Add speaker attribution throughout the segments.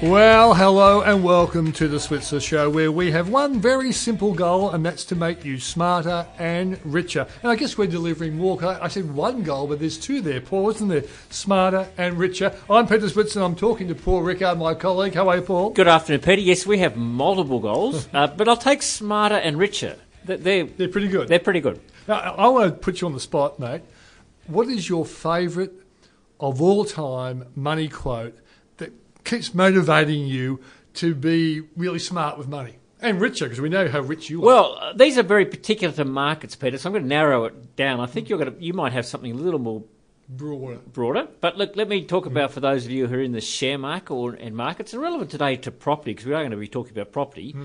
Speaker 1: Well, hello and welcome to the Switzer Show, where we have one very simple goal, and that's to make you smarter and richer. And I guess we're delivering more. I I said one goal, but there's two there, Paul, isn't there? Smarter and richer. I'm Peter Switzer, and I'm talking to Paul Rickard, my colleague. How are you, Paul?
Speaker 2: Good afternoon, Peter. Yes, we have multiple goals, uh, but I'll take smarter and richer. They- They're,
Speaker 1: They're pretty good.
Speaker 2: they're pretty good.
Speaker 1: Now, I want to put you on the spot, mate. What is your favourite of all time money quote keeps motivating you to be really smart with money and richer? Because we know how rich you are.
Speaker 2: Well, uh, these are very particular to markets, Peter. So I'm going to narrow it down. I think you're going to, you might have something a little more
Speaker 1: Broader.
Speaker 2: broader. But look, let me talk about for those of you who are in the share market or and markets, and relevant today to property because we are going to be talking about property.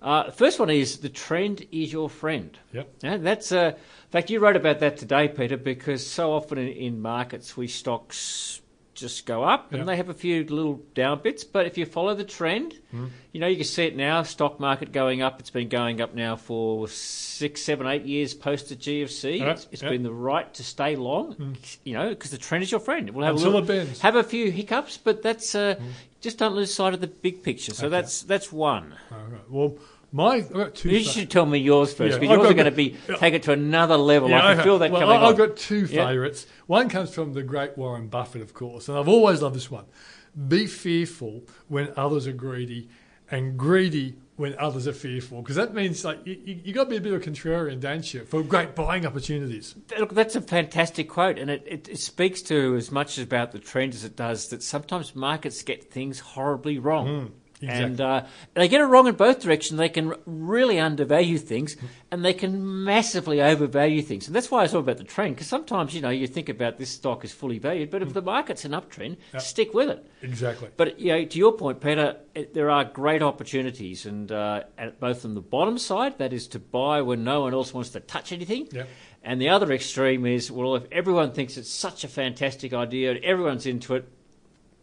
Speaker 2: Uh, the first one is the trend is your friend.
Speaker 1: Yep.
Speaker 2: Yeah, that's uh, in fact you wrote about that today, Peter, because so often in, in markets we stocks just go up
Speaker 1: Yep.
Speaker 2: and they have a few little down bits. But if you follow the trend, hmm. you know you can see it now. Stock market going up. It's been going up now for six, seven, eight years post the GFC.
Speaker 1: Yep,
Speaker 2: It's, it's
Speaker 1: yep.
Speaker 2: been the right to stay long. Hmm. You know because the trend is your friend. We'll have
Speaker 1: Until
Speaker 2: a little, have a few hiccups, but that's uh, hmm. just don't lose sight of the big picture. So that's that's one.
Speaker 1: All right. Well, my I've got two.
Speaker 2: You
Speaker 1: fa-
Speaker 2: should tell me yours first, because
Speaker 1: I've
Speaker 2: yours are going to be take it to another level.
Speaker 1: Yeah,
Speaker 2: I can
Speaker 1: okay.
Speaker 2: feel that
Speaker 1: well,
Speaker 2: coming
Speaker 1: I- I've got two
Speaker 2: Yeah.
Speaker 1: favourites. One comes from the great Warren Buffett, of course, and I've always loved this one. Be fearful when others are greedy, and greedy when others are fearful, because that means like you, you, you got to be a bit of a contrarian, don't you, for great buying opportunities.
Speaker 2: Look, that's a fantastic quote, and it, it, it speaks to as much about the trend as it does that sometimes markets get things horribly wrong.
Speaker 1: Mm, exactly.
Speaker 2: And uh, they get it wrong in both directions. They can really undervalue things, and they can massively overvalue things. And that's why I talk about the trend, because sometimes you know you think about this stock is fully valued, but if the market's an uptrend, stick with it.
Speaker 1: Exactly.
Speaker 2: But you know, to your point, Peter, it, there are great opportunities, and uh, at both on the bottom side, that is to buy when no one else wants to touch anything, and the other extreme is well, if everyone thinks it's such a fantastic idea, and everyone's into it,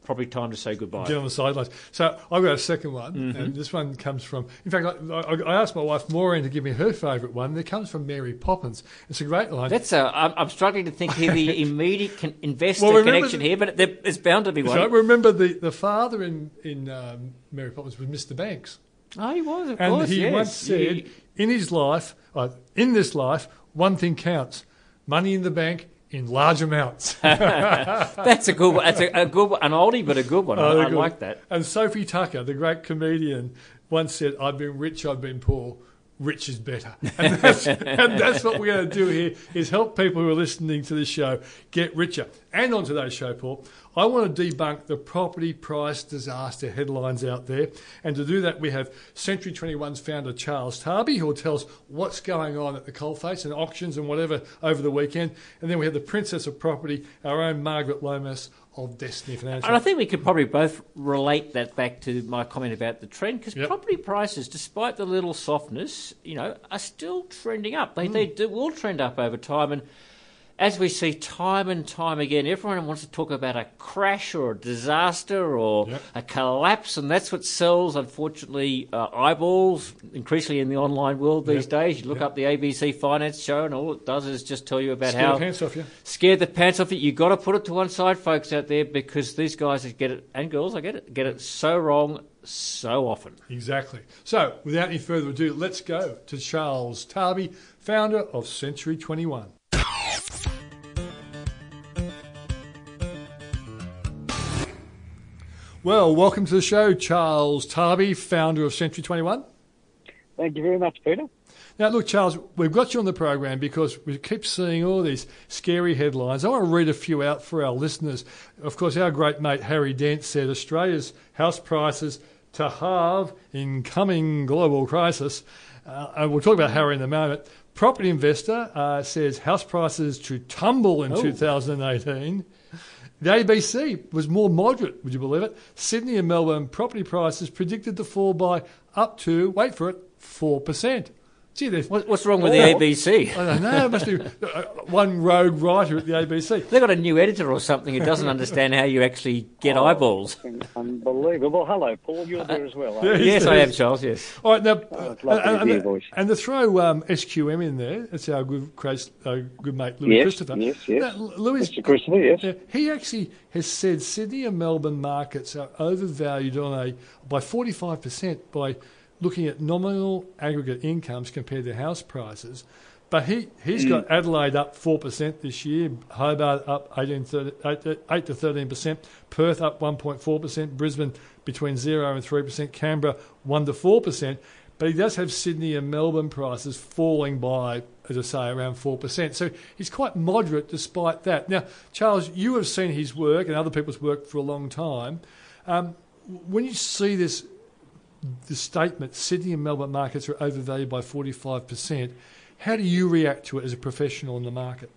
Speaker 2: probably time to say goodbye.
Speaker 1: Get on the sidelines. So I've got a second one,
Speaker 2: Mm-hmm.
Speaker 1: and this one comes from. In fact, I, I, I asked my wife Maureen to give me her favourite one. It comes from Mary Poppins. It's a great line.
Speaker 2: That's a. I'm, I'm struggling to think here the immediate con- investor
Speaker 1: Well,
Speaker 2: connection
Speaker 1: the-
Speaker 2: here, but there, there's bound to be one.
Speaker 1: So remember the, the father in in um, Mary Poppins was Mr. Banks,
Speaker 2: Oh, he was, of
Speaker 1: and
Speaker 2: course.
Speaker 1: And he
Speaker 2: yes.
Speaker 1: once said,
Speaker 2: He-
Speaker 1: in his life, uh, in this life, one thing counts: money in the bank in large amounts.
Speaker 2: that's a good one. That's a, a good one, an oldie but a good one.
Speaker 1: Oh,
Speaker 2: I, I
Speaker 1: good.
Speaker 2: like that.
Speaker 1: And Sophie Tucker, the great comedian, once said, "I've been rich, I've been poor." Rich is better, and that's, and that's what we're going to do here: is help people who are listening to this show get richer. And on today's show, Paul, I want to debunk the property price disaster headlines out there, and to do that, we have Century 21's founder Charles Tarbey, who will tell us what's going on at the coalface and auctions and whatever over the weekend, and then we have the princess of property, our own Margaret Lomas of Destiny Financial.
Speaker 2: And I think we could probably both relate that back to my comment about the trend because
Speaker 1: Yep.
Speaker 2: property prices, despite the little softness, you know, are still trending up.
Speaker 1: They, hmm.
Speaker 2: they do, will trend up over time. And as we see time and time again, everyone wants to talk about a crash or a disaster or
Speaker 1: Yep.
Speaker 2: a collapse, and that's what sells, unfortunately, uh, eyeballs, increasingly in the online world these
Speaker 1: Yep.
Speaker 2: days. You look
Speaker 1: Yep.
Speaker 2: up the ABC Finance Show, and all it does is just tell you about
Speaker 1: Scare
Speaker 2: how
Speaker 1: the pants off you.
Speaker 2: scared the pants off you. You've got to put it to one side, folks out there, because these guys get it and girls, I get it, get it so wrong so often.
Speaker 1: Exactly. So, without any further ado, let's go to Charles Tarbey, founder of Century 21. Well, welcome to the show, Charles Tarbey, founder of Century 21.
Speaker 3: Thank you very much, Peter.
Speaker 1: Now, look, Charles, we've got you on the program because we keep seeing all these scary headlines. I want to read a few out for our listeners. Of course, our great mate Harry Dent said Australia's house prices to halve in coming global crisis. Uh, and we'll talk about Harry in a moment. Property investor uh, says house prices to tumble in 2018. The ABC was more moderate, would you believe it? Sydney and Melbourne property prices predicted to fall by up to, wait for it, 4%. Gee, there's,
Speaker 2: What, what's wrong with the
Speaker 1: Oh.
Speaker 2: ABC?
Speaker 1: I don't know, it must be uh, one rogue writer at the ABC.
Speaker 2: They've got a new editor or something who doesn't understand how you actually get eyeballs.
Speaker 3: Unbelievable. Hello, Paul. You're there as well.
Speaker 1: Yeah,
Speaker 3: aren't?
Speaker 2: Yes, I am, Charles. Yes.
Speaker 1: All right, now,
Speaker 3: it's lovely to
Speaker 1: and,
Speaker 3: hear your
Speaker 1: and,
Speaker 3: voice.
Speaker 1: and to throw um, SQM in there, that's our good, Chris- uh, good mate Louis
Speaker 3: Yes,
Speaker 1: Christopher.
Speaker 3: yes, yes.
Speaker 1: Now, Louis,
Speaker 3: Mr. Christopher, yes.
Speaker 1: Yeah, he actually has said Sydney and Melbourne markets are overvalued on a by 45% by looking at nominal aggregate incomes compared to house prices. But he, he's got Adelaide up 4% this year, Hobart up 18, 30, 8, to- 8 to 13%, Perth up 1.4%, Brisbane between 0 and 3%, Canberra 1 to 4%. But he does have Sydney and Melbourne prices falling by, as I say, around 4%. So he's quite moderate despite that. Now, Charles, you have seen his work and other people's work for a long time. Um, when you see this, the statement, Sydney and Melbourne markets are overvalued by 45%, how do you react to it as a professional in the market?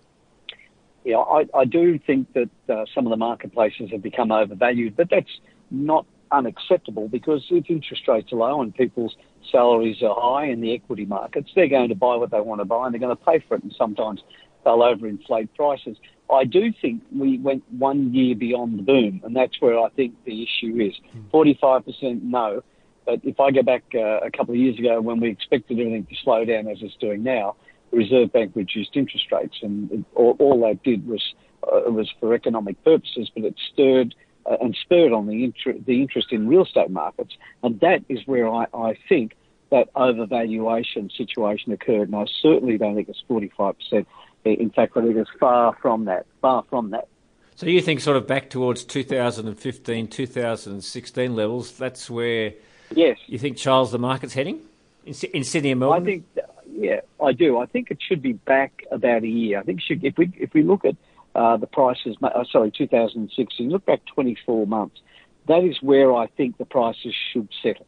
Speaker 3: Yeah, I, I do think that uh, some of the marketplaces have become overvalued, but that's not unacceptable because if interest rates are low and people's salaries are high in the equity markets, they're going to buy what they want to buy and they're going to pay for it, and sometimes they'll overinflate prices. I do think we went one year beyond the boom, and that's where I think the issue is. 45% no, but if I go back uh, a couple of years ago when we expected everything to slow down as it's doing now, the Reserve Bank reduced interest rates, and it, all, all that did was uh, was for economic purposes, but it stirred uh, and spurred on the, inter- the interest in real estate markets, and that is where I, I think that overvaluation situation occurred, and I certainly don't think it's 45%. In fact, I think it's far from that, far from that.
Speaker 2: So you think sort of back towards 2015, 2016 levels, that's where
Speaker 3: Yes.
Speaker 2: you think, Charles, the market's heading? In, in Sydney and Melbourne?
Speaker 3: I think, yeah, I do. I think it should be back about a year. I think should, if we if we look at uh, the prices, uh, sorry, 2016, look back 24 months. That is where I think the prices should settle.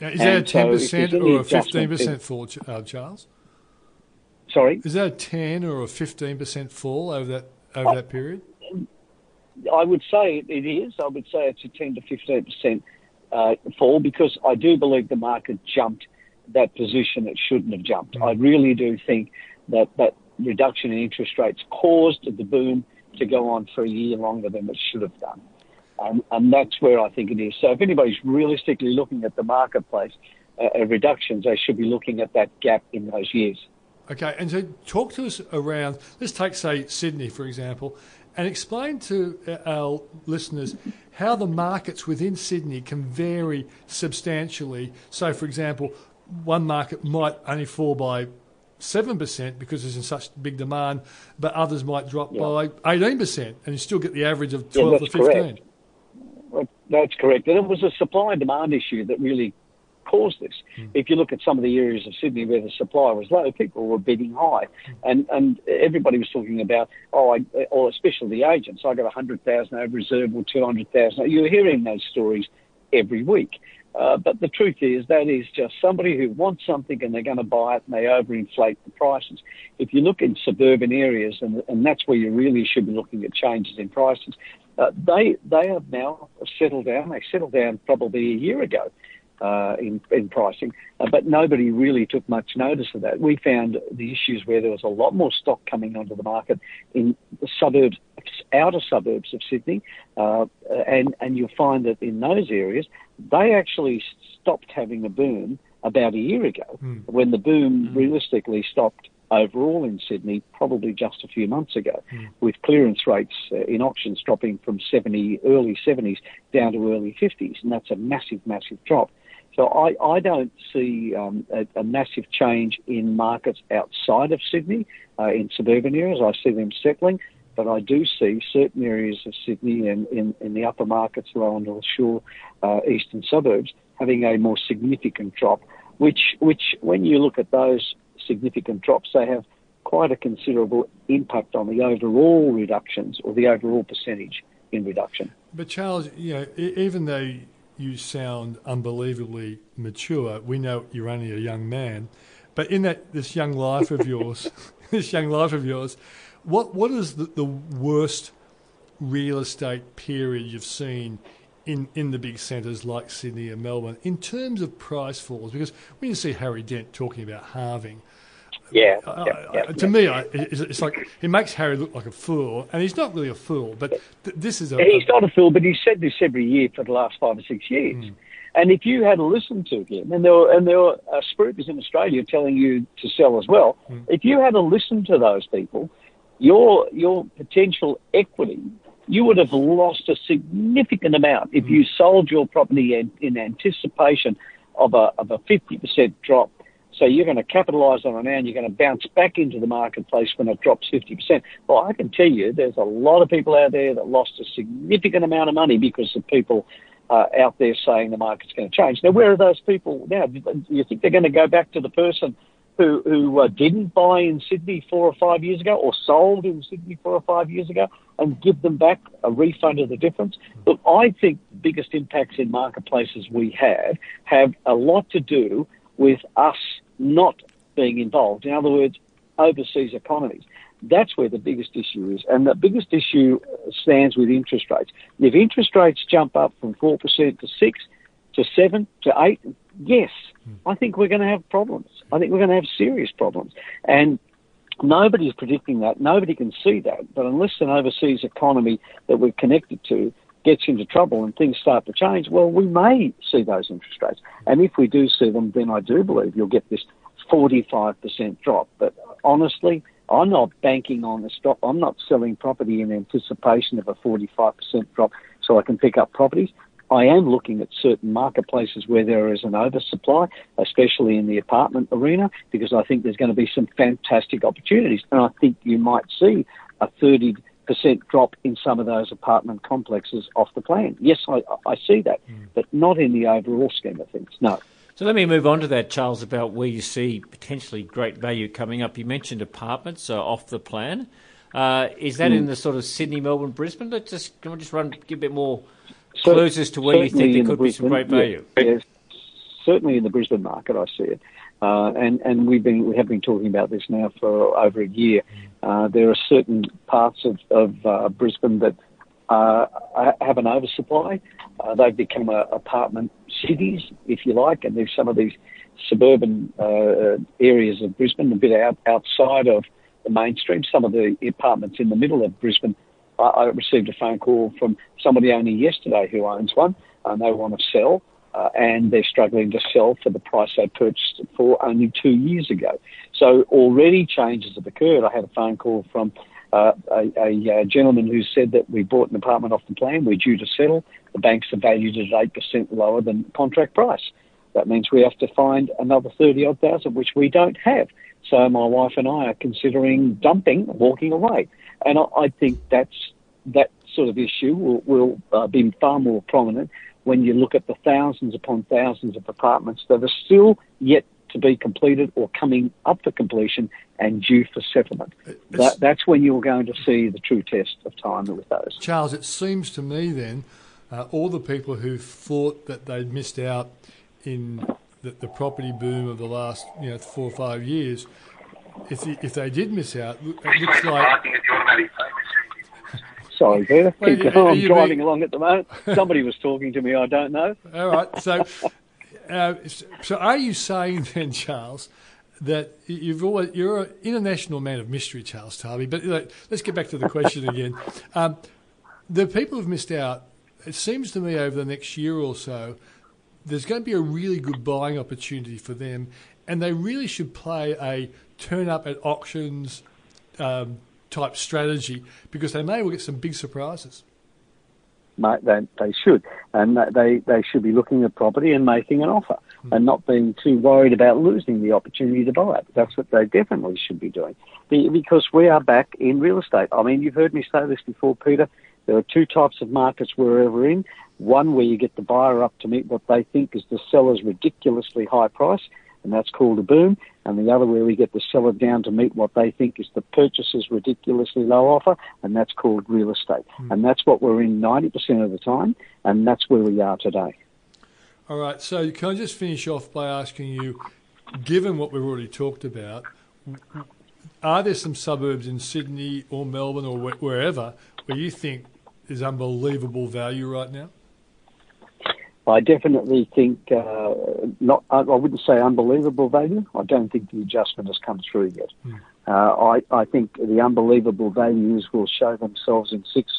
Speaker 1: Now, is that a
Speaker 3: And so
Speaker 1: 10%
Speaker 3: there's any
Speaker 1: or a 15% fall, uh, Charles?
Speaker 3: Sorry,
Speaker 1: Is that a 10 or a 15% fall over that over that period?
Speaker 3: I would say it, it is. I would say it's a 10 to 15 percent uh, fall because I do believe the market jumped that position it shouldn't have jumped. I really do think that that reduction in interest rates caused the boom to go on for a year longer than it should have done. Um, and that's where I think it is. So if anybody's realistically looking at the marketplace uh, uh, reductions, they should be looking at that gap in those years.
Speaker 1: Okay, and so talk to us around, let's take, say, Sydney, for example, and explain to uh, our listeners how the markets within Sydney can vary substantially. So, for example, one market might only fall by 7% because there's in such big demand, but others might drop by 18%, and you still get the average of 12
Speaker 3: that's
Speaker 1: to 15.
Speaker 3: correct. That's correct. And it was a supply and demand issue that really caused this. If you look at some of the areas of Sydney where the supply was low, people were bidding high, and and everybody was talking about oh, I, or especially the agents. I got a hundred thousand over reserve or two hundred thousand. You're hearing those stories every week. Uh, but the truth is that is just somebody who wants something and they're going to buy it and they overinflate the prices. If you look in suburban areas, and, and that's where you really should be looking at changes in prices, uh, they they have now settled down. They settled down probably a year ago uh, in, in pricing, uh, but nobody really took much notice of that. We found the issues where there was a lot more stock coming onto the market in the suburbs, outer suburbs of Sydney, uh, and and you'll find that in those areas they actually stopped having a boom about a year ago, when the boom realistically stopped overall in Sydney probably just a few months ago, with clearance rates uh, in auctions dropping from 70, early 70s down to early 50s, and that's a massive, massive drop. So I, I don't see um, a, a massive change in markets outside of Sydney, uh, in suburban areas. I see them settling, but I do see certain areas of Sydney and in, in the upper markets, lower North Shore, uh, eastern suburbs, having a more significant drop, which, which when you look at those significant drops, they have quite a considerable impact on the overall reductions or the overall percentage in reduction.
Speaker 1: But Charles, you know, even though you sound unbelievably mature, we know you're only a young man. But in that this young life of yours, this young life of yours, what what is the, the worst real estate period you've seen in, in the big centres like Sydney and Melbourne in terms of price falls? Because when you see Harry Dent talking about halving,
Speaker 3: Yeah.
Speaker 1: uh,
Speaker 3: yeah,
Speaker 1: uh, to me, I, it's, it's like it makes Harry look like a fool, and he's not really a fool. But th- this is a,
Speaker 3: He's not a fool, but he's said this every year for the last five or six years. And if you had listened to him, and there were, and there were uh, spookers in Australia telling you to sell as well, if you had listened to those people, your your potential equity, you would have lost a significant amount if you sold your property in, in anticipation of a of a fifty percent drop. So you're going to capitalise on it now, and you're going to bounce back into the marketplace when it drops fifty percent. Well, I can tell you, there's a lot of people out there that lost a significant amount of money because of people uh, out there saying the market's going to change. Now, where are those people now? Do you think they're going to go back to the person who, who uh, didn't buy in Sydney four or five years ago or sold in Sydney four or five years ago and give them back a refund of the difference? Look, I think the biggest impacts in marketplaces we have have a lot to do with us not being involved. In other words, overseas economies. That's where the biggest issue is. And the biggest issue stands with interest rates. If interest rates jump up from 4% to 6 to 7 to 8, yes, hmm. I think we're going to have problems. I think we're going to have serious problems. And nobody's predicting that. Nobody can see that. But unless an overseas economy that we're connected to gets into trouble and things start to change, well, we may see those interest rates. And if we do see them, then I do believe you'll get this 45% drop. But honestly, I'm not banking on this drop. I'm not selling property in anticipation of a 45% drop so I can pick up properties. I am looking at certain marketplaces where there is an oversupply, especially in the apartment arena, because I think there's going to be some fantastic opportunities. And I think you might see a 30% drop in some of those apartment complexes off the plan. Yes, I, I see that, but not in the overall scheme of things. No.
Speaker 2: So let me move on to that, Charles, about where you see potentially great value coming up. You mentioned apartments uh, off the plan. Uh, is that in the sort of Sydney, Melbourne, Brisbane? Let's just can we just run give a bit more
Speaker 3: So-
Speaker 2: clues as to where you think there
Speaker 3: in the
Speaker 2: could be some great value?
Speaker 3: yeah, Yes, certainly in the Brisbane market, I see it, uh, and and we've been we have been talking about this now for over a year. Uh, there are certain parts of of uh, Brisbane that uh, have an oversupply. Uh, they've become apartment cities, if you like, and there's some of these suburban uh, areas of Brisbane, a bit out, outside of the mainstream. Some of the apartments in the middle of Brisbane I, I received a phone call from somebody only yesterday who owns one, and they want to sell, uh, and they're struggling to sell for the price they purchased it for only two years ago. So already changes have occurred. I had a phone call from uh, a, a, gentleman who said that we bought an apartment off the plan, we're due to settle. The banks are valued at 8% lower than contract price. That means we have to find another 30 odd thousand, which we don't have. So my wife and I are considering dumping, walking away. And I, I think that's, that sort of issue will, will uh, be far more prominent when you look at the thousands upon thousands of apartments that are still yet to be completed or coming up for completion and due for settlement. That, that's when you're going to see the true test of time with those.
Speaker 1: Charles, it seems to me then uh, all the people who thought that they'd missed out in the, the property boom of the last you know four or five years, if, if they did miss out, it looks like
Speaker 3: Sorry, Peter.
Speaker 1: Well, you-.
Speaker 3: I'm driving along at the moment. Somebody was talking to me. I don't know.
Speaker 1: All right. So, uh, so are you saying then, Charles, that you've always, you're an international man of mystery, Charles Tarbey? But like, let's get back to the question again. Um, the people who've missed out. It seems to me over the next year or so, there's going to be a really good buying opportunity for them, and they really should play a turn up at auctions um, type strategy because they may well get some big surprises.
Speaker 3: Mate, they, they should. And they, they should be looking at property and making an offer hmm. and not being too worried about losing the opportunity to buy it. That's what they definitely should be doing. Because we are back in real estate. I mean, you've heard me say this before, Peter. There are two types of markets we're ever in. One where you get the buyer up to meet what they think is the seller's ridiculously high price, and that's called a boom. And the other where we get the seller down to meet what they think is the purchaser's ridiculously low offer, and that's called real estate. Hmm. And that's what we're in 90% of the time, and that's where we are today.
Speaker 1: All right. So can I just finish off by asking you, given what we've already talked about, are there some suburbs in Sydney or Melbourne or wherever where you think is unbelievable value right now?
Speaker 3: I definitely think uh, not. I wouldn't say unbelievable value. I don't think the adjustment has come through yet.
Speaker 1: Hmm.
Speaker 3: Uh, I, I think the unbelievable values will show themselves in six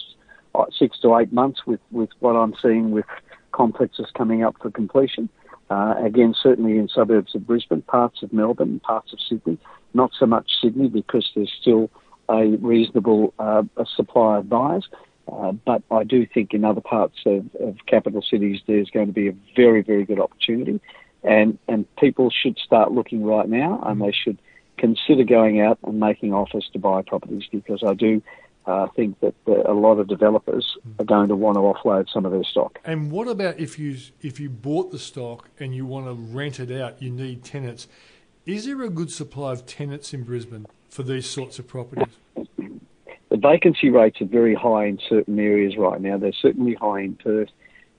Speaker 3: uh, six to eight months with, with what I'm seeing with complexes coming up for completion. Uh, again, certainly in suburbs of Brisbane, parts of Melbourne, parts of Sydney. Not so much Sydney because there's still a reasonable uh, a supply of buyers. Uh, but I do think in other parts of, of capital cities there's going to be a very, very good opportunity. And, and people should start looking right now and they should consider going out and making offers to buy properties because I do uh, think that the, a lot of developers are going to want to offload some of their stock.
Speaker 1: And what about if you if you bought the stock and you want to rent it out? You need tenants. Is there a good supply of tenants in Brisbane for these sorts of properties?
Speaker 3: The vacancy rates are very high in certain areas right now. They're certainly high in Perth.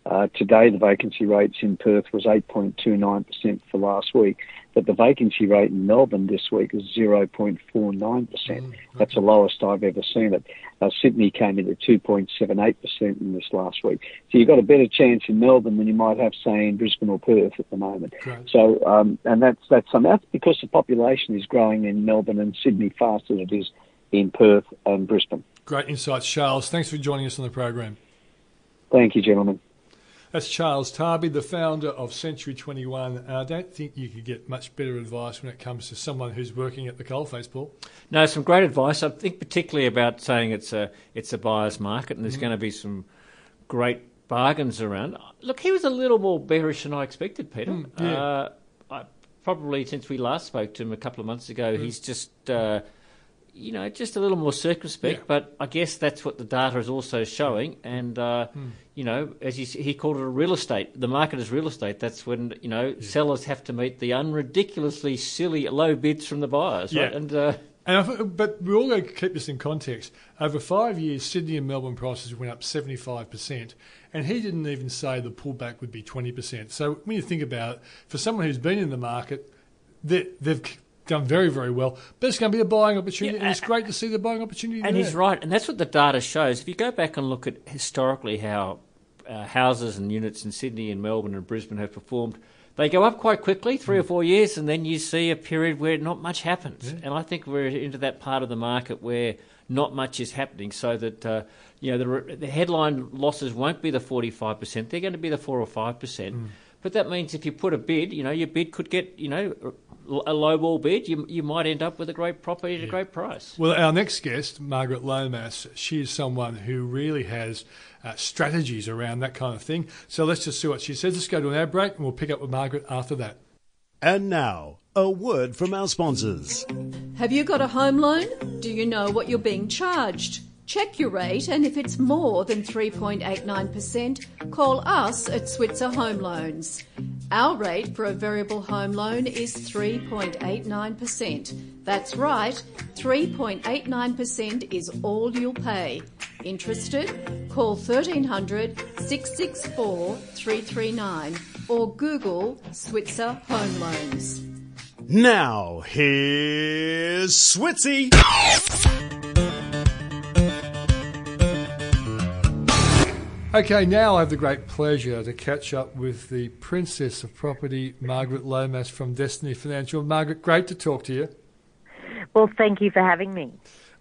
Speaker 3: Uh, today, the vacancy rates in Perth was 8.29% for last week, but the vacancy rate in Melbourne this week is 0.49%. percent That's the lowest I've ever seen it. Uh, Sydney came in at 2.78% in this last week. So you've got a better chance in Melbourne than you might have, say, in Brisbane or Perth at the moment.
Speaker 1: Great.
Speaker 3: So, um, and that's that's. That's because the population is growing in Melbourne and Sydney faster than it is in Perth and Brisbane.
Speaker 1: Great insights, Charles. Thanks for joining us on the program.
Speaker 3: Thank you, gentlemen.
Speaker 1: That's Charles Tarbey, the founder of Century 21. I don't think you could get much better advice when it comes to someone who's working at the coalface, Paul.
Speaker 2: No, some great advice. I think particularly about saying it's a it's a buyer's market, and there's going to be some great bargains around. Look, he was a little more bearish than I expected, Peter.
Speaker 1: yeah.
Speaker 2: uh, I, probably since we last spoke to him a couple of months ago, he's just. Uh, you know, just a little more circumspect,
Speaker 1: Yeah.
Speaker 2: but I guess that's what the data is also showing. And uh, you know, as he, s- he called it, a real estate. The market is real estate. That's when you know sellers have to meet the unridiculously silly low bids from the buyers. Right?
Speaker 1: Yeah.
Speaker 2: And uh,
Speaker 1: And I, th- but we all got to keep this in context. Over five years, Sydney and Melbourne prices went up 75%, and he didn't even say the pullback would be 20%. So when you think about it, for someone who's been in the market, they, they've done very, very well. But it's going to be a buying opportunity,
Speaker 2: Yeah,
Speaker 1: and it's great to see the buying opportunity
Speaker 2: And
Speaker 1: there.
Speaker 2: he's right, and that's what the data shows. If you go back and look at historically how uh, houses and units in Sydney and Melbourne and Brisbane have performed, they go up quite quickly, three or four years, and then you see a period where not much happens. And I think we're into that part of the market where not much is happening, so that uh, you know the, the headline losses won't be the forty-five percent; they're going to be the four or five percent. But that means if you put a bid, you know, your bid could get, you know, a low ball bid. You you might end up with a great property at a great price.
Speaker 1: Well, our next guest, Margaret Lomas, she is someone who really has uh, strategies around that kind of thing. So let's just see what she says. Let's go to an ad break, and we'll pick up with Margaret after that.
Speaker 4: And now, a word from our sponsors.
Speaker 5: Have you got a home loan? Do you know what you're being charged? Check your rate, and if it's more than 3.89%, call us at Switzer Home Loans. Our rate for a variable home loan is 3.89%. That's right, 3.89% is all you'll pay. Interested? Call 1300 664 339 or Google Switzer Home Loans.
Speaker 4: Now, here's Switzy.
Speaker 1: Okay, now I have the great pleasure to catch up with the Princess of Property, Margaret Lomas from Destiny Financial. Margaret, great to talk to you.
Speaker 6: Well, thank you for having me.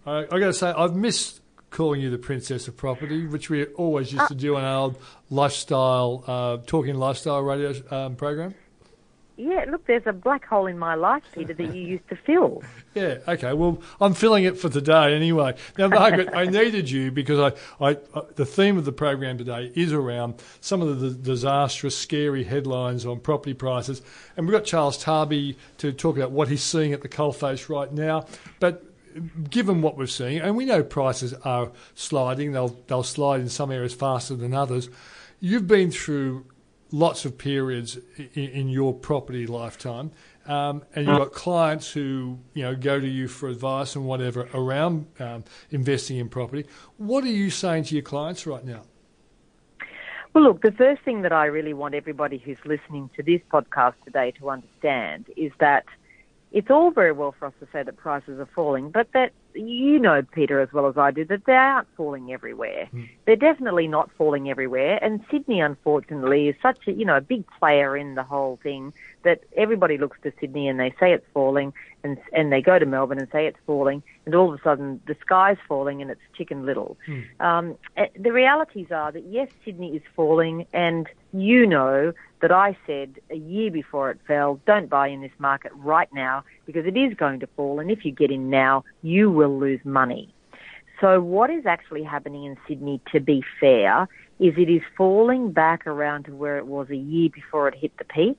Speaker 1: I, I got to say, I've missed calling you the Princess of Property, which we always used to do on our old lifestyle, uh, talking lifestyle radio um, program.
Speaker 6: Yeah, look, there's a black hole in my life, Peter, that you used to fill.
Speaker 1: Yeah, okay. Well, I'm filling it for today anyway. Now, Margaret, I needed you because I, I, uh, the theme of the program today is around some of the disastrous, scary headlines on property prices. And we've got Charles Tarbey to talk about what he's seeing at the coalface right now. But given what we're seeing, and we know prices are sliding, they'll, they'll slide in some areas faster than others. You've been through lots of periods in, in your property lifetime, um, and you've got clients who you know go to you for advice and whatever around um, investing in property. What are you saying to your clients right now?
Speaker 6: Well, look, the first thing that I really want everybody who's listening to this podcast today to understand is that it's all very well for us to say that prices are falling, but that you know, Peter, as well as I do, that they aren't falling everywhere. Hmm. They're definitely not falling everywhere. And Sydney, unfortunately, is such a, you know, a big player in the whole thing that everybody looks to Sydney and they say it's falling and, and they go to Melbourne and say it's falling and all of a sudden the sky's falling and it's chicken little. Um, eh, the realities are that yes, Sydney is falling and you know that I said a year before it fell, don't buy in this market right now because it is going to fall and if you get in now, you will lose money. So what is actually happening in Sydney, to be fair, is it is falling back around to where it was a year before it hit the peak,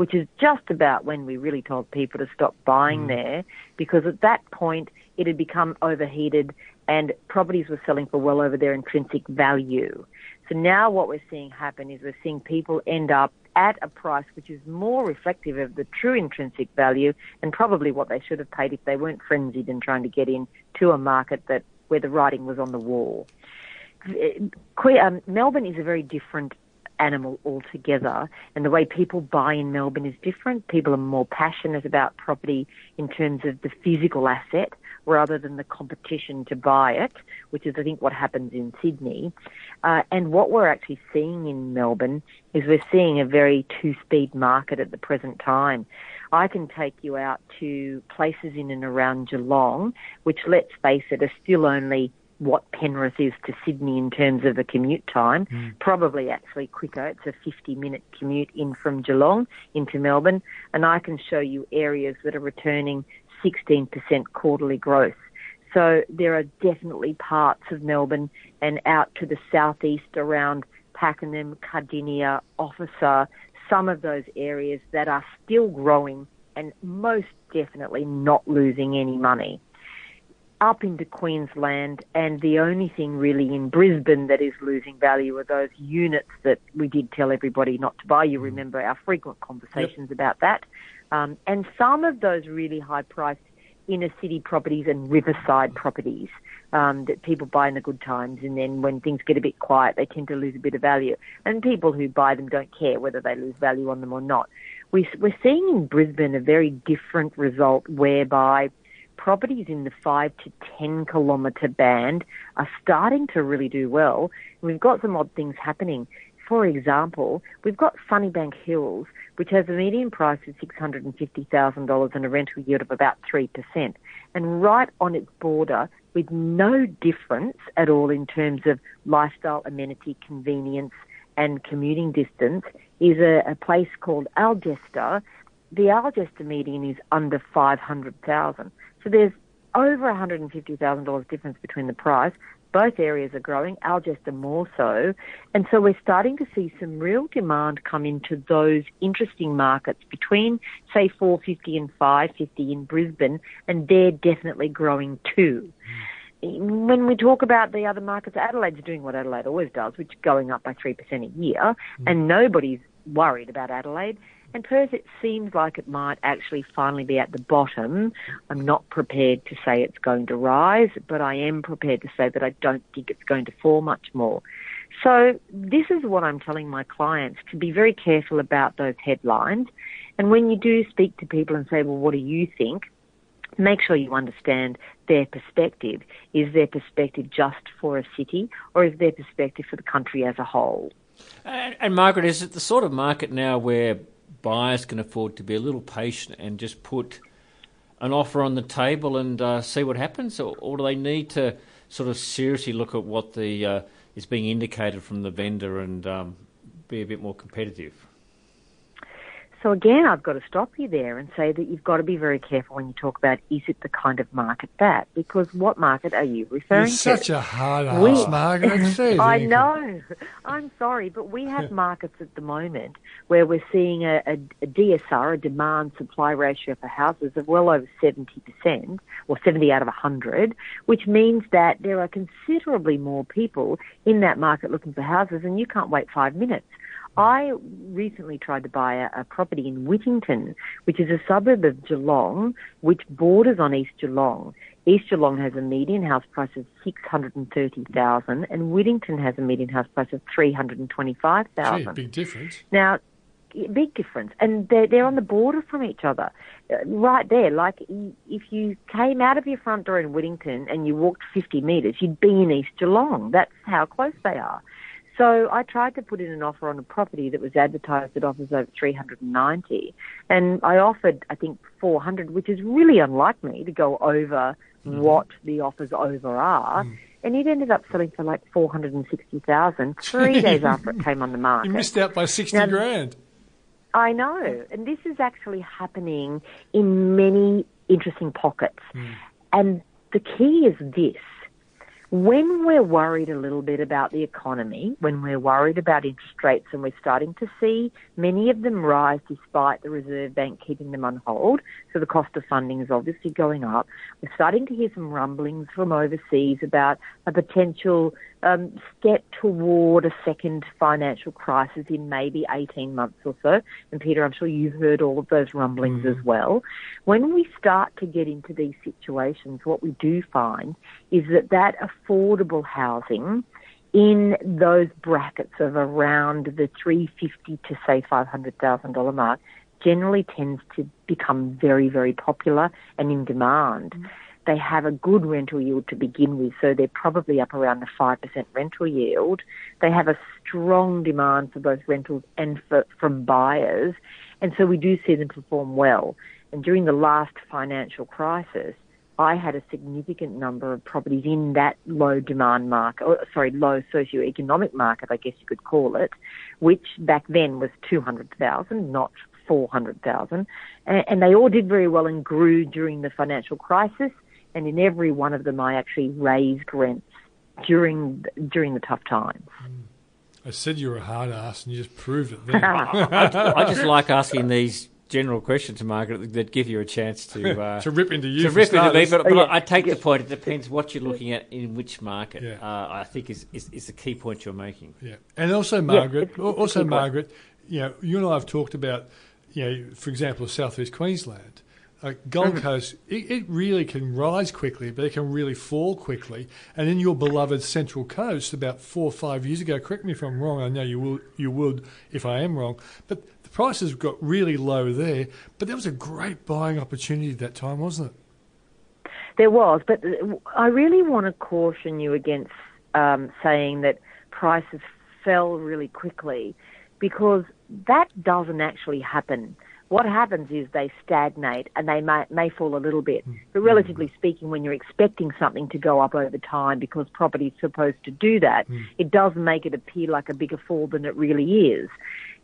Speaker 6: which is just about when we really told people to stop buying there, because at that point it had become overheated and properties were selling for well over their intrinsic value. So now what we're seeing happen is we're seeing people end up at a price which is more reflective of the true intrinsic value and probably what they should have paid if they weren't frenzied in trying to get in to a market that where the writing was on the wall. Um, Melbourne is a very different animal altogether, and the way people buy in Melbourne is different. People are more passionate about property in terms of the physical asset rather than the competition to buy it, which is, I think, what happens in Sydney. Uh, and what we're actually seeing in Melbourne is we're seeing a very two-speed market at the present time. I can take you out to places in and around Geelong, which, let's face it, are still only what Penrith is to Sydney in terms of a commute time. Hmm. Probably actually quicker. It's a 50 minute commute in from Geelong into Melbourne. And I can show you areas that are returning 16% quarterly growth. So there are definitely parts of Melbourne and out to the southeast around Pakenham, Cardinia, Officer, some of those areas that are still growing and most definitely not losing any money. Up into Queensland, and the only thing really in Brisbane that is losing value are those units that we did tell everybody not to buy. You remember our frequent conversations about that. Um, and some of those really high priced inner city properties and riverside properties um, that people buy in the good times, and then when things get a bit quiet, they tend to lose a bit of value. And people who buy them don't care whether they lose value on them or not. We, we're seeing in Brisbane a very different result whereby properties in the 5 to 10 kilometre band are starting to really do well. We've got some odd things happening. For example, we've got Sunnybank Hills, which has a median price of $650,000 and a rental yield of about 3%. And right on its border, with no difference at all in terms of lifestyle, amenity, convenience, and commuting distance, is a, a place called Algester. The Algester median is under 500,000. So there's over $150,000 difference between the price. Both areas are growing, Algester more so. And so we're starting to see some real demand come into those interesting markets between, say, 450 and 550 in Brisbane, and they're definitely growing too. When we talk about the other markets, Adelaide's doing what Adelaide always does, which is going up by 3% a year, mm. and nobody's worried about Adelaide. And Perth, it seems like it might actually finally be at the bottom. I'm not prepared to say it's going to rise, but I am prepared to say that I don't think it's going to fall much more. So this is what I'm telling my clients to be very careful about those headlines. And when you do speak to people and say, well, what do you think? Make sure you understand their perspective. Is their perspective just for a city or is their perspective for the country as a whole?
Speaker 2: And, and Margaret, is it the sort of market now where buyers can afford to be a little patient and just put an offer on the table and uh, see what happens, or, or, do they need to sort of seriously look at what the uh, is being indicated from the vendor and um, be a bit more competitive?
Speaker 6: So again, I've got to stop you there and say that you've got to be very careful when you talk about is it the kind of market that? Because what market are you referring
Speaker 1: You're
Speaker 6: to?
Speaker 1: such a hard ass, Margaret. Jeez,
Speaker 6: I know. I'm sorry, but we have markets at the moment where we're seeing a, a, a DSR, a demand supply ratio for houses of well over 70%, or 70 out of 100, which means that there are considerably more people in that market looking for houses and you can't wait five minutes. I recently tried to buy a, a property in Whittington, which is a suburb of Geelong, which borders on East Geelong. East Geelong has a median house price of six hundred and thirty thousand, and Whittington has a median house price of three hundred and twenty-five thousand.
Speaker 1: big difference.
Speaker 6: Now, big difference, and they're they're on the border from each other, uh, right there. Like if you came out of your front door in Whittington and you walked 50 metres, you'd be in East Geelong. That's how close they are. So I tried to put in an offer on a property that was advertised at offers over 390, and I offered I think 400, which is really unlike me to go over mm-hmm. what the offers over are. Mm. And it ended up selling for like four hundred and sixty thousand three days after it came on the market.
Speaker 1: You missed out by 60
Speaker 6: Now-
Speaker 1: grand.
Speaker 6: I know, and this is actually happening in many interesting pockets. Mm. And the key is this. When we're worried a little bit about the economy, when we're worried about interest rates and we're starting to see many of them rise despite the Reserve Bank keeping them on hold, so the cost of funding is obviously going up, we're starting to hear some rumblings from overseas about a potential um, step toward a second financial crisis in maybe 18 months or so. And Peter, I'm sure you've heard all of those rumblings as well. When we start to get into these situations, what we do find is that that affordable housing in those brackets of around the 350 to say $500,000 mark generally tends to become very, very popular and in demand. They have a good rental yield to begin with, so they're probably up around the 5% rental yield. They have a strong demand for both rentals and for, from buyers, and so we do see them perform well. And during the last financial crisis, I had a significant number of properties in that low demand market, or, sorry, low socioeconomic market, I guess you could call it, which back then was 200,000, not 400,000. And, and they all did very well and grew during the financial crisis. And in every one of them, I actually raised rents during during the tough times.
Speaker 1: I said you were a hard ass and you just proved it then.
Speaker 2: I just like asking these general questions, Margaret, that give you a chance to uh,
Speaker 1: To rip into you
Speaker 2: To
Speaker 1: for
Speaker 2: rip into me, but, but
Speaker 6: Oh, yeah.
Speaker 2: I take the point. It depends what you're looking at in which market.
Speaker 1: Yeah.
Speaker 2: Uh, I think is, is is the key point you're making.
Speaker 1: Yeah, and also Margaret,
Speaker 6: it's- it's
Speaker 1: also
Speaker 6: key point.
Speaker 1: Margaret, you know, you and I have talked about, you know, for example, southeast Queensland, uh, Gold
Speaker 6: Mm-hmm.
Speaker 1: Coast. It, it really can rise quickly, but it can really fall quickly. And in your beloved Central Coast, about four or five years ago, correct me if I'm wrong. I know you will, you would if I am wrong, but the prices got really low there. But there was a great buying opportunity at that time, wasn't it?
Speaker 6: There was, but I really want to caution you against um, saying that prices fell really quickly because that doesn't actually happen. What happens is they stagnate and they may, may fall a little bit. Mm. But relatively speaking, when you're expecting something to go up over time because property is supposed to do that, mm. it does make it appear like a bigger fall than it really is.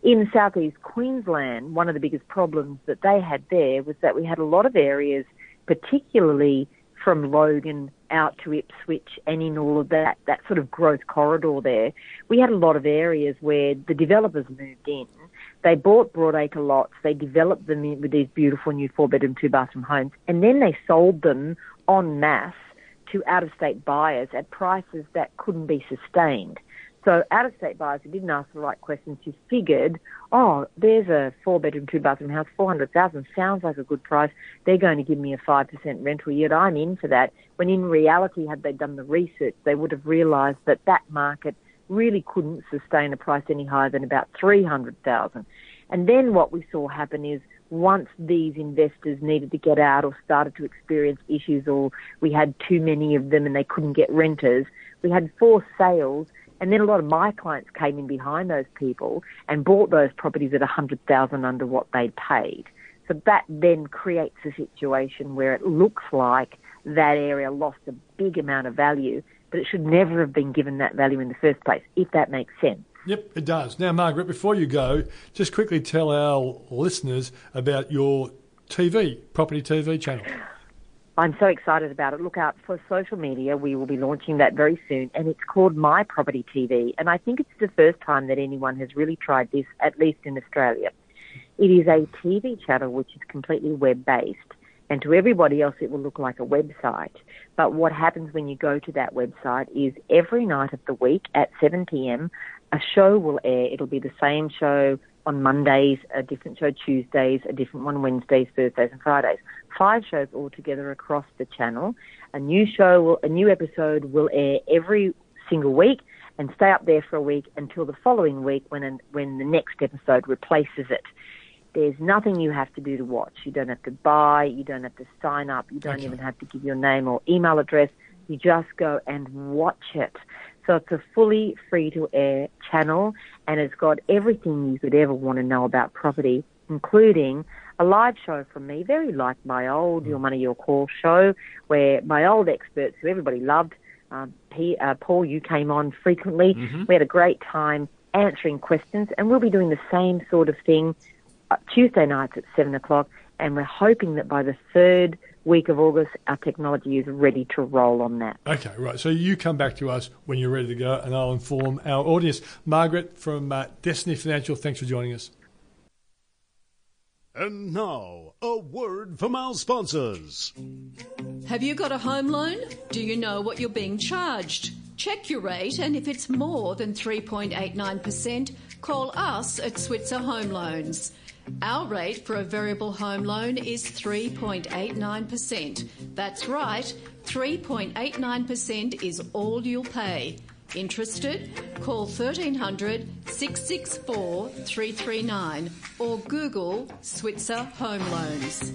Speaker 6: In southeast Queensland, one of the biggest problems that they had there was that we had a lot of areas, particularly from Logan out to Ipswich and in all of that, that sort of growth corridor there, we had a lot of areas where the developers moved in. They bought broadacre lots, they developed them with these beautiful new four bedroom, two bathroom homes, and then they sold them en masse to out of state buyers at prices that couldn't be sustained. So out of state buyers who didn't ask the right questions, who figured, oh, there's a four bedroom, two bathroom house, 400,000 sounds like a good price. They're going to give me a 5% rental yield. I'm in for that. When in reality, had they done the research, they would have realized that that market really couldn't sustain a price any higher than about 300,000. And then what we saw happen is once these investors needed to get out or started to experience issues or we had too many of them and they couldn't get renters, we had forced sales and then a lot of my clients came in behind those people and bought those properties at 100,000 under what they'd paid. So that then creates a situation where it looks like that area lost a big amount of value, but it should never have been given that value in the first place, if that makes sense.
Speaker 1: Yep, it does. Now, Margaret, before you go, just quickly tell our listeners about your TV, property TV channel.
Speaker 6: I'm so excited about it. Look out for social media. We will be launching that very soon, and it's called My Property TV. And I think it's the first time that anyone has really tried this, at least in Australia. It is a TV channel which is completely web based, and to everybody else, it will look like a website. But what happens when you go to that website is every night of the week at 7 p.m., a show will air. It'll be the same show on Mondays, a different show Tuesdays, a different one Wednesdays, Thursdays, and Fridays. Five shows all together across the channel. A new show, will, a new episode will air every single week, and stay up there for a week until the following week when when the next episode replaces it. There's nothing you have to do to watch. You don't have to buy. You don't have to sign up. You don't
Speaker 1: Okay.
Speaker 6: even have to give your name or email address. You just go and watch it. So it's a fully free to air channel and it's got everything you could ever want to know about property, including a live show from me, very like my old Your Money, Your Call show, where my old experts who everybody loved, um, P, uh, Paul, you came on frequently. We had a great time answering questions, and we'll be doing the same sort of thing Tuesday nights at 7 o'clock, and we're hoping that by the third week of August, our technology is ready to roll on that.
Speaker 1: Okay, right. So you come back to us when you're ready to go, and I'll inform our audience. Margaret from uh, Destiny Financial, thanks for joining us.
Speaker 4: And now, a word from our sponsors.
Speaker 5: Have you got a home loan? Do you know what you're being charged? Check your rate, and if it's more than 3.89%, call us at Switzer Home Loans. Our rate for a variable home loan is 3.89%. That's right, 3.89% is all you'll pay. Interested? Call 1300 664 339 or Google Switzer Home Loans.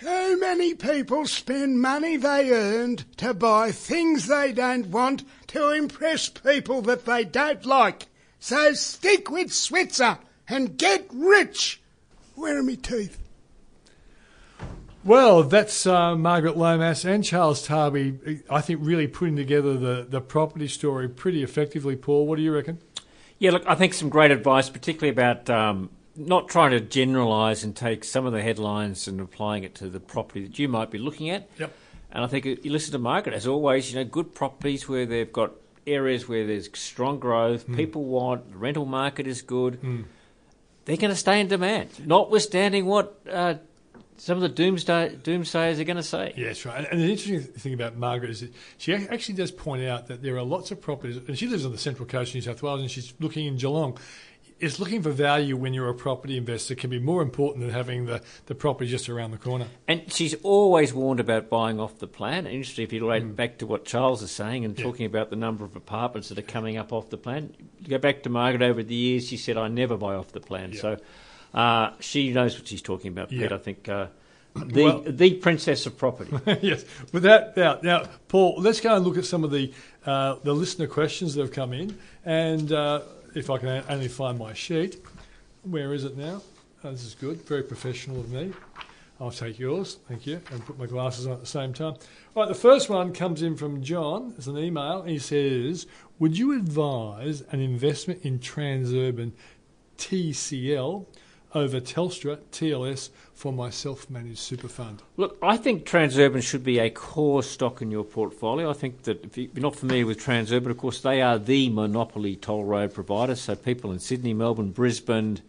Speaker 7: Too many people spend money they earned to buy things they don't want to impress people that they don't like. So stick with Switzer and get rich. Where are my teeth?
Speaker 1: Well, that's uh, Margaret Lomas and Charles Tarbey, I think, really putting together the, the property story pretty effectively. Paul, what do you reckon?
Speaker 2: Yeah, look, I think some great advice, particularly about um, not trying to generalise and take some of the headlines and applying it to the property that you might be looking at.
Speaker 1: Yep.
Speaker 2: And I think you listen to Margaret, as always, you know, good properties where they've got areas where there's strong growth, people want, the rental market is good, they're going to stay in demand, notwithstanding what uh, some of the doomsday, doomsayers are going to say.
Speaker 1: Yeah, that's right. And the interesting thing about Margaret is that she actually does point out that there are lots of properties, and she lives on the central coast of New South Wales, and she's looking in Geelong. Is looking for value when you're a property investor can be more important than having the, the property just around the corner.
Speaker 2: And she's always warned about buying off the plan. Interesting, if you relate back to what Charles is saying and
Speaker 1: Yeah.
Speaker 2: talking about the number of apartments that are coming up off the plan. Go back to Margaret over the years, she said, I never buy off the plan.
Speaker 1: Yeah.
Speaker 2: So uh, she knows what she's talking about, Pete.
Speaker 1: Yeah.
Speaker 2: I think uh, the,
Speaker 1: Well-
Speaker 2: the princess of property.
Speaker 1: yes, without doubt. Now, Paul, let's go and look at some of the uh, the listener questions that have come in, and uh, if I can only find my sheet, where is it now? Oh, this is good, very professional of me. I'll take yours, thank you, and put my glasses on at the same time. All right, the first one comes in from John. It's an email. He says, "Would you advise an investment in Transurban TCL over Telstra TLS for my self-managed super fund?"
Speaker 2: Look, I think Transurban should be a core stock in your portfolio. I think that if you're not familiar with Transurban, of course, they are the monopoly toll road provider. So people in Sydney, Melbourne, Brisbane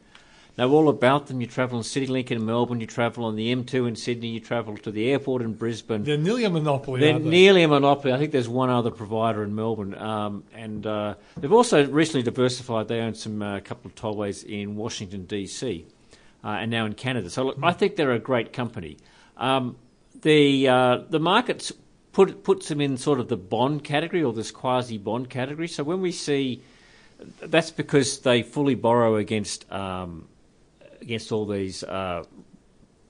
Speaker 2: know all about them. You travel on CityLink in Melbourne, you travel on the M2 in Sydney, you travel to the airport in Brisbane.
Speaker 1: They're nearly a monopoly.
Speaker 2: They're
Speaker 1: aren't they?
Speaker 2: nearly a monopoly. I think there's one other provider in Melbourne, um, and uh, they've also recently diversified. They own some uh, couple of tollways in Washington DC, uh, and now in Canada. So look, I think they're a great company. Um, the uh, the markets put puts them in sort of the bond category or this quasi bond category. So when we see that's because they fully borrow against um, against all these uh,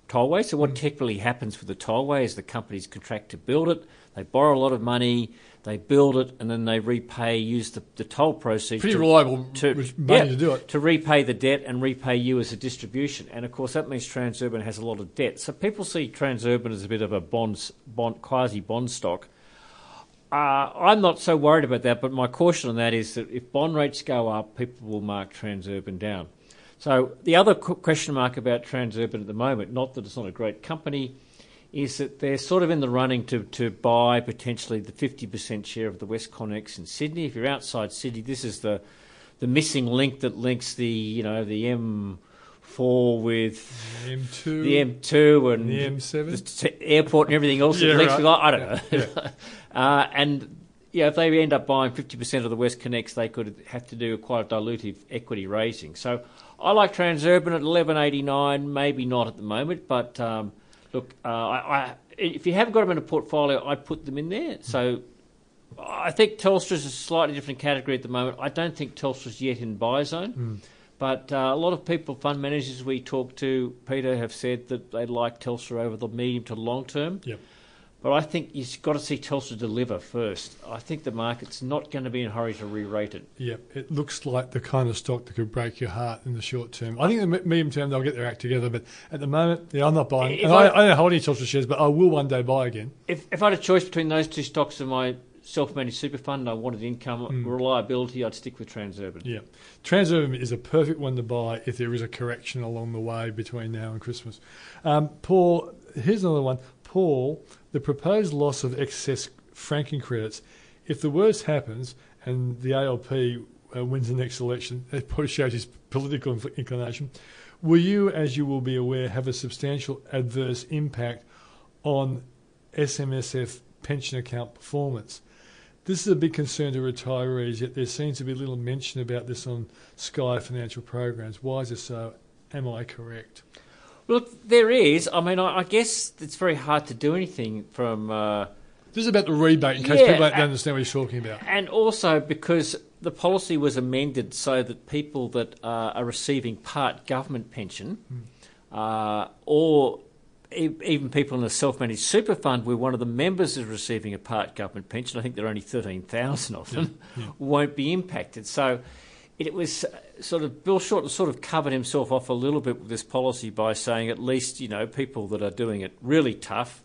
Speaker 2: tollways. So what typically happens with the tollway is the companies contract to build it. They borrow a lot of money, they build it, and then they repay, use the, the toll proceeds.
Speaker 1: Pretty
Speaker 2: to,
Speaker 1: reliable
Speaker 2: to,
Speaker 1: money
Speaker 2: yeah,
Speaker 1: to do it.
Speaker 2: To repay the debt and repay you as a distribution. And of course, that means Transurban has a lot of debt. So people see Transurban as a bit of a bond, bond quasi bond stock. Uh, I'm not so worried about that, but my caution on that is that if bond rates go up, people will mark Transurban down. So the other question mark about Transurban at the moment, not that it's not a great company, is that they're sort of in the running to, to buy potentially the 50% share of the WestConnex in Sydney. If you're outside Sydney, this is the the missing link that links the you know the M4 with
Speaker 1: M2,
Speaker 2: the M2 and
Speaker 1: the M7.
Speaker 2: the airport and everything else.
Speaker 1: Yeah,
Speaker 2: that links
Speaker 1: right.
Speaker 2: with- I don't know. uh, and yeah, if they end up buying 50% of the WestConnex, they could have to do a quite a dilutive equity raising. So I like Transurban at 11.89, maybe not at the moment, but um, look, uh, I, I, if you haven't got them in a portfolio, I'd put them in there. So I think Telstra's a slightly different category at the moment. I don't think Telstra's yet in buy zone. But uh, a lot of people, fund managers we talk to, Peter, have said that they like Telstra over the medium to long term.
Speaker 1: Yep.
Speaker 2: But I think you've got to see Telstra deliver first. I think the market's not going to be in a hurry to re-rate it.
Speaker 1: Yeah, it looks like the kind of stock that could break your heart in the short term. I think in the medium term they'll get their act together, but at the moment, yeah, I'm not buying.
Speaker 2: If
Speaker 1: And
Speaker 2: I-
Speaker 1: I, don't hold any Telstra shares, but I will one day buy again.
Speaker 2: If, if I had a choice between those two stocks and my self-managed super fund, and I wanted income reliability, I'd stick with Transurban.
Speaker 1: Yeah, Transurban is a perfect one to buy if there is a correction along the way between now and Christmas. Um, Paul, here's another one. Paul, the proposed loss of excess franking credits. If the worst happens and the ALP uh, wins the next election, that probably shows his political inclination. Will you, as you will be aware, have a substantial adverse impact on SMSF pension account performance? This is a big concern to retirees, yet there seems to be little mention about this on Sky financial programs. Why is this so? Am I correct?
Speaker 2: Look, there is. I mean, I, I guess it's very hard to do anything from. Uh,
Speaker 1: This is about the rebate, in case
Speaker 2: Yeah,
Speaker 1: people don't
Speaker 2: uh,
Speaker 1: understand what he's talking about.
Speaker 2: And also because the policy was amended so that people that uh, are receiving part government pension, uh, or e- even people in a self-managed super fund where one of the members is receiving a part government pension, I think there are only thirteen thousand of them, won't be impacted. So. It was uh, sort of Bill Shorten sort of covered himself off a little bit with this policy by saying at least you know people that are doing it really tough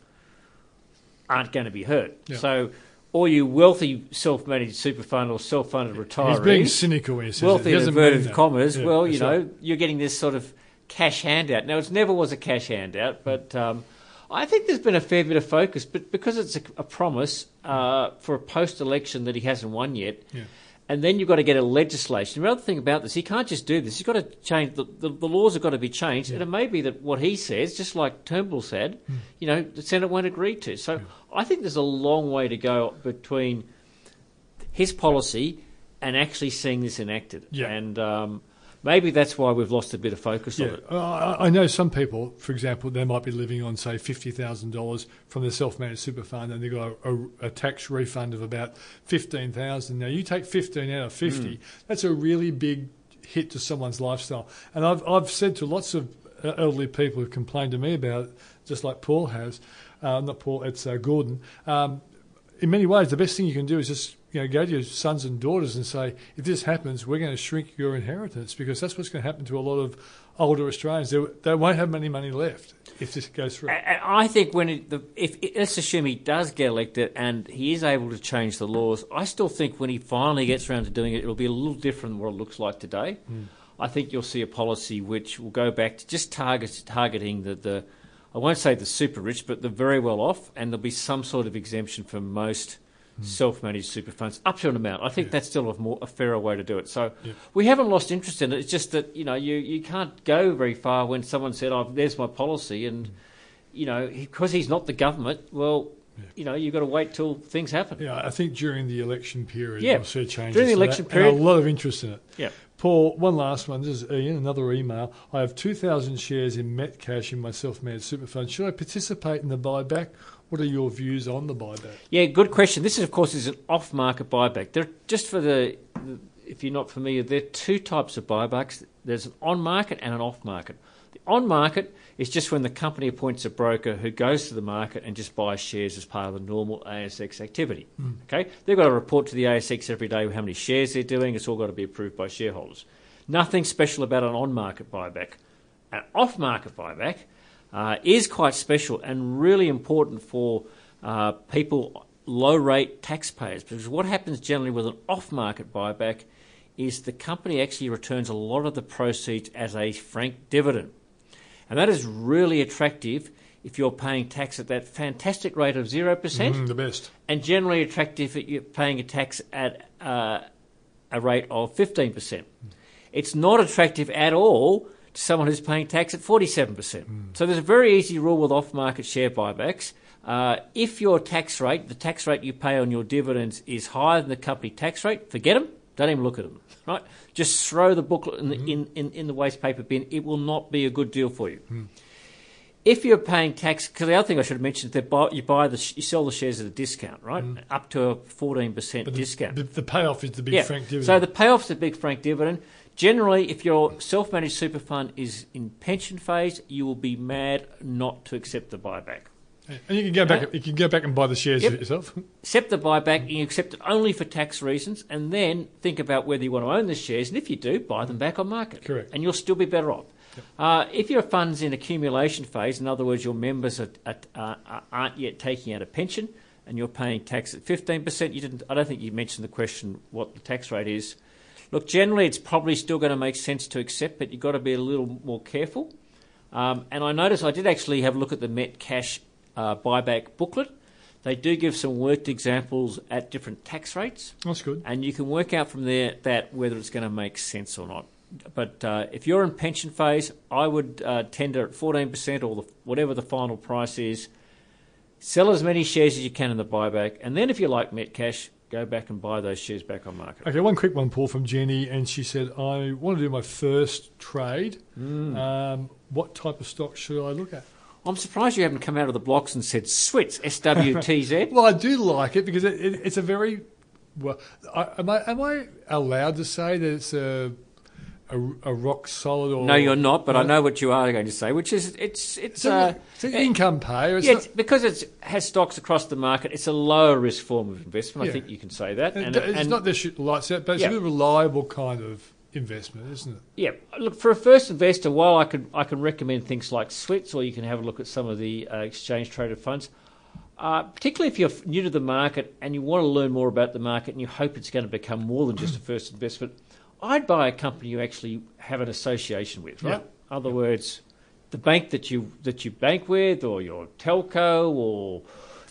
Speaker 2: aren't going to be hurt.
Speaker 1: Yeah.
Speaker 2: So, all you wealthy self-managed super fund or self-funded retirees,
Speaker 1: He's being cynical when he says it.
Speaker 2: wealthy in inverted commas.
Speaker 1: Yeah,
Speaker 2: well, you know,
Speaker 1: right.
Speaker 2: you're getting this sort of cash handout. Now, it never was a cash handout, but um, I think there's been a fair bit of focus. But because it's a, a promise uh, for a post-election that he hasn't won yet.
Speaker 1: Yeah.
Speaker 2: And then you've got to get a legislation. The other thing about this, he can't just do this. He's got to change the, the, the laws have got to be changed, and it may be that what he says, just like Turnbull said,
Speaker 1: Hmm.
Speaker 2: you know, the Senate won't agree to. So I think there's a long way to go between his policy and actually seeing this enacted.
Speaker 1: Yeah.
Speaker 2: And um, maybe that's why we've lost a bit of focus on it.
Speaker 1: I I know some people, for example, they might be living on, say, $50,000 from their self-managed super fund and they've got a, a, a tax refund of about 15000 Now, you take 15 out of 50, that's a really big hit to someone's lifestyle. And I've, I've said to lots of uh, elderly people who've complained to me about it, just like Paul has, uh, not Paul, it's uh, Gordon, um, in many ways, the best thing you can do is just you know go to your sons and daughters and say, if this happens, we're going to shrink your inheritance because that's what's going to happen to a lot of older Australians. They, they won't have any money left if this goes through.
Speaker 2: And I think when it, the, if let's assume he does get elected and he is able to change the laws, I still think when he finally gets around to doing it, it'll be a little different than what it looks like today. Hmm. I think you'll see a policy which will go back to just target, targeting the, the I won't say the super rich, but the very well off, and there'll be some sort of exemption for most Hmm. self-managed super funds up to an amount. I think that's still a more a fairer way to do it. So
Speaker 1: Yeah.
Speaker 2: we haven't lost interest in it. It's just that you know you, you can't go very far when someone said, "Oh, there's my policy," and hmm. you know because he's not the government. Well, you know you've got to wait till things happen.
Speaker 1: Yeah, I think during the election period,
Speaker 2: Yeah,
Speaker 1: we'll see changes.
Speaker 2: during the
Speaker 1: that,
Speaker 2: election
Speaker 1: and
Speaker 2: period-
Speaker 1: a lot of interest in it.
Speaker 2: Yeah.
Speaker 1: Paul, one last one. This is uh, Ian, another email. I have 2,000 shares in Metcash in my self-managed super fund. Should I participate in the buyback? What are your views on the buyback?
Speaker 2: Yeah, good question. This is, of course, is an off-market buyback. There, just for the, the, if you're not familiar, there are two types of buybacks. There's an on-market and an off-market. The on-market is just when the company appoints a broker who goes to the market and just buys shares as part of the normal ASX activity. Hmm. Okay, they've got to report to the ASX every day how many shares they're doing. It's all got to be approved by shareholders. Nothing special about an on-market buyback. An off-market buyback uh, is quite special and really important for uh, people, low-rate taxpayers, because what happens generally with an off-market buyback is the company actually returns a lot of the proceeds as a frank dividend. And that is really attractive if you're paying tax at that fantastic rate of 0%,
Speaker 1: Mm, the best.
Speaker 2: and generally attractive if you're paying a tax at uh, a rate of 15%. It's not attractive at all to someone who's paying tax at 47%. Hmm. So there's a very easy rule with off market share buybacks. Uh, if your tax rate, the tax rate you pay on your dividends, is higher than the company tax rate, forget them. Don't even look at them. Right? Just throw the booklet in the, hmm. in, in, in the waste paper bin. It will not be a good deal for you. Hmm. if you're paying tax, because the other thing I should have mentioned is that buy, you buy the you sell the shares at a discount, right? Up to a fourteen percent
Speaker 1: But the-
Speaker 2: discount.
Speaker 1: The, the payoff is the big
Speaker 2: yeah.
Speaker 1: frank dividend.
Speaker 2: So the payoff's a big frank dividend. Generally, if your self-managed super fund is in pension phase, you will be mad not to accept the buyback.
Speaker 1: and you can go back. You can go back and buy the shares
Speaker 2: Yep.
Speaker 1: yourself.
Speaker 2: Accept the buyback, and you accept it only for tax reasons, and then think about whether you want to own the shares. And if you do, buy them back on market.
Speaker 1: Correct.
Speaker 2: And you'll still be better off. Uh, if your fund's in accumulation phase, in other words, your members are, are, are, aren't yet taking out a pension, and you're paying tax at 15%, you didn't. I don't think you mentioned the question what the tax rate is. Look, generally, it's probably still going to make sense to accept, but you've got to be a little more careful. Um, and I noticed I did actually have a look at the Metcash uh, buyback booklet. They do give some worked examples at different tax rates,
Speaker 1: That's good.
Speaker 2: and you can work out from there that whether it's going to make sense or not. But uh, if you're in pension phase, I would uh, tender at 14% or the, whatever the final price is. Sell as many shares as you can in the buyback, and then if you like Metcash, go back and buy those shares back on market.
Speaker 1: Okay, one quick one, Paul, from Jenny, and she said, "I want to do my first trade.
Speaker 2: Mm.
Speaker 1: Um, what type of stock should I look at?"
Speaker 2: I'm surprised you haven't come out of the blocks and said SWITS, SWTZ.
Speaker 1: Well, I do like it because it, it, it's a very well. I, am I am I allowed to say that it's a a, a rock solid or
Speaker 2: no, you're not, but I know what you are going to say, which is it's it's,
Speaker 1: It's, a,
Speaker 2: uh,
Speaker 1: it's an income payer. It's
Speaker 2: yeah,
Speaker 1: not,
Speaker 2: it's, because it has stocks across the market. It's a lower risk form of investment.
Speaker 1: Yeah.
Speaker 2: I think you can say that.
Speaker 1: it- it's not the shoot the lights out, but it's
Speaker 2: Yeah.
Speaker 1: a reliable kind of investment, isn't it?
Speaker 2: Yeah, look for a first investor. While I can I can recommend things like Swits, or you can have a look at some of the uh, exchange traded funds. Uh, particularly if you're new to the market and you want to learn more about the market and you hope it's going to become more than just a first investment, I'd buy a company you actually have an association with, right?
Speaker 1: Yeah.
Speaker 2: Other words, the bank that you that you bank with, or your telco, or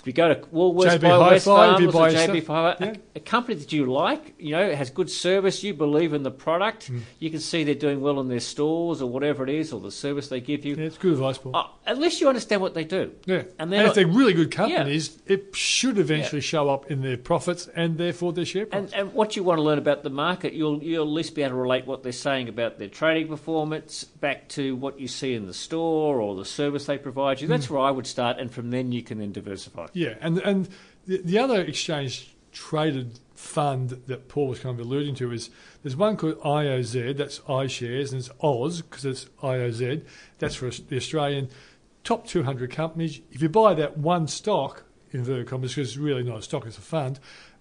Speaker 2: if you go to Woolworths,
Speaker 1: JB
Speaker 2: buy
Speaker 1: you
Speaker 2: or JB
Speaker 1: stuff. Yeah.
Speaker 2: a, a company that you like, you know, it has good service, you believe in the product,
Speaker 1: Mm.
Speaker 2: you can see they're doing well in their stores or whatever it is, or the service they give you.
Speaker 1: Yeah, it's good advice, Paul.
Speaker 2: Uh, at least you understand what they do.
Speaker 1: yeah,
Speaker 2: and
Speaker 1: and,
Speaker 2: they're
Speaker 1: if
Speaker 2: not-
Speaker 1: they're really good companies, it should eventually show up in their profits and therefore their share price.
Speaker 2: And, and what you want to learn about the market, you'll you'll at least be able to relate what they're saying about their trading performance back to what you see in the store or the service they provide you. That's where I would start, and from then you can then diversify.
Speaker 1: Yeah, and and the, the other exchange traded fund that Paul was kind of alluding to is there's one called IOZ, that's iShares, and it's Oz because it's IOZ. That's for the Australian top 200 companies. If you buy that one stock, inverted commas, because it's really not a stock, it's a fund,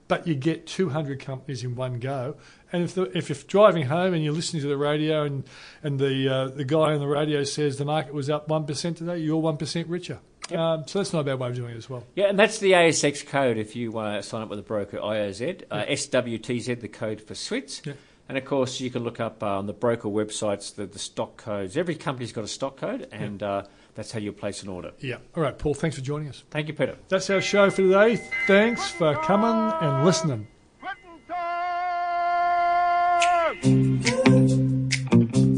Speaker 1: but you get 200 companies in one go. And if, the, if you're driving home and you're listening to the radio and, and the, uh, the guy on the radio says the market was up 1% today, you're 1% richer. Um, so that's not a bad way of doing it as well.
Speaker 2: Yeah, and that's the ASX code if you uh, sign up with a broker, IOZ. Uh, SWTZ, the code for Swits.
Speaker 1: Yeah.
Speaker 2: And of course, you can look up uh, on the broker websites the, the stock codes. Every company's got a stock code, and uh, that's how you place an order.
Speaker 1: Yeah. All right, Paul, thanks for joining us.
Speaker 2: Thank you, Peter.
Speaker 1: That's our show for today. Thanks for coming and listening.
Speaker 8: Time!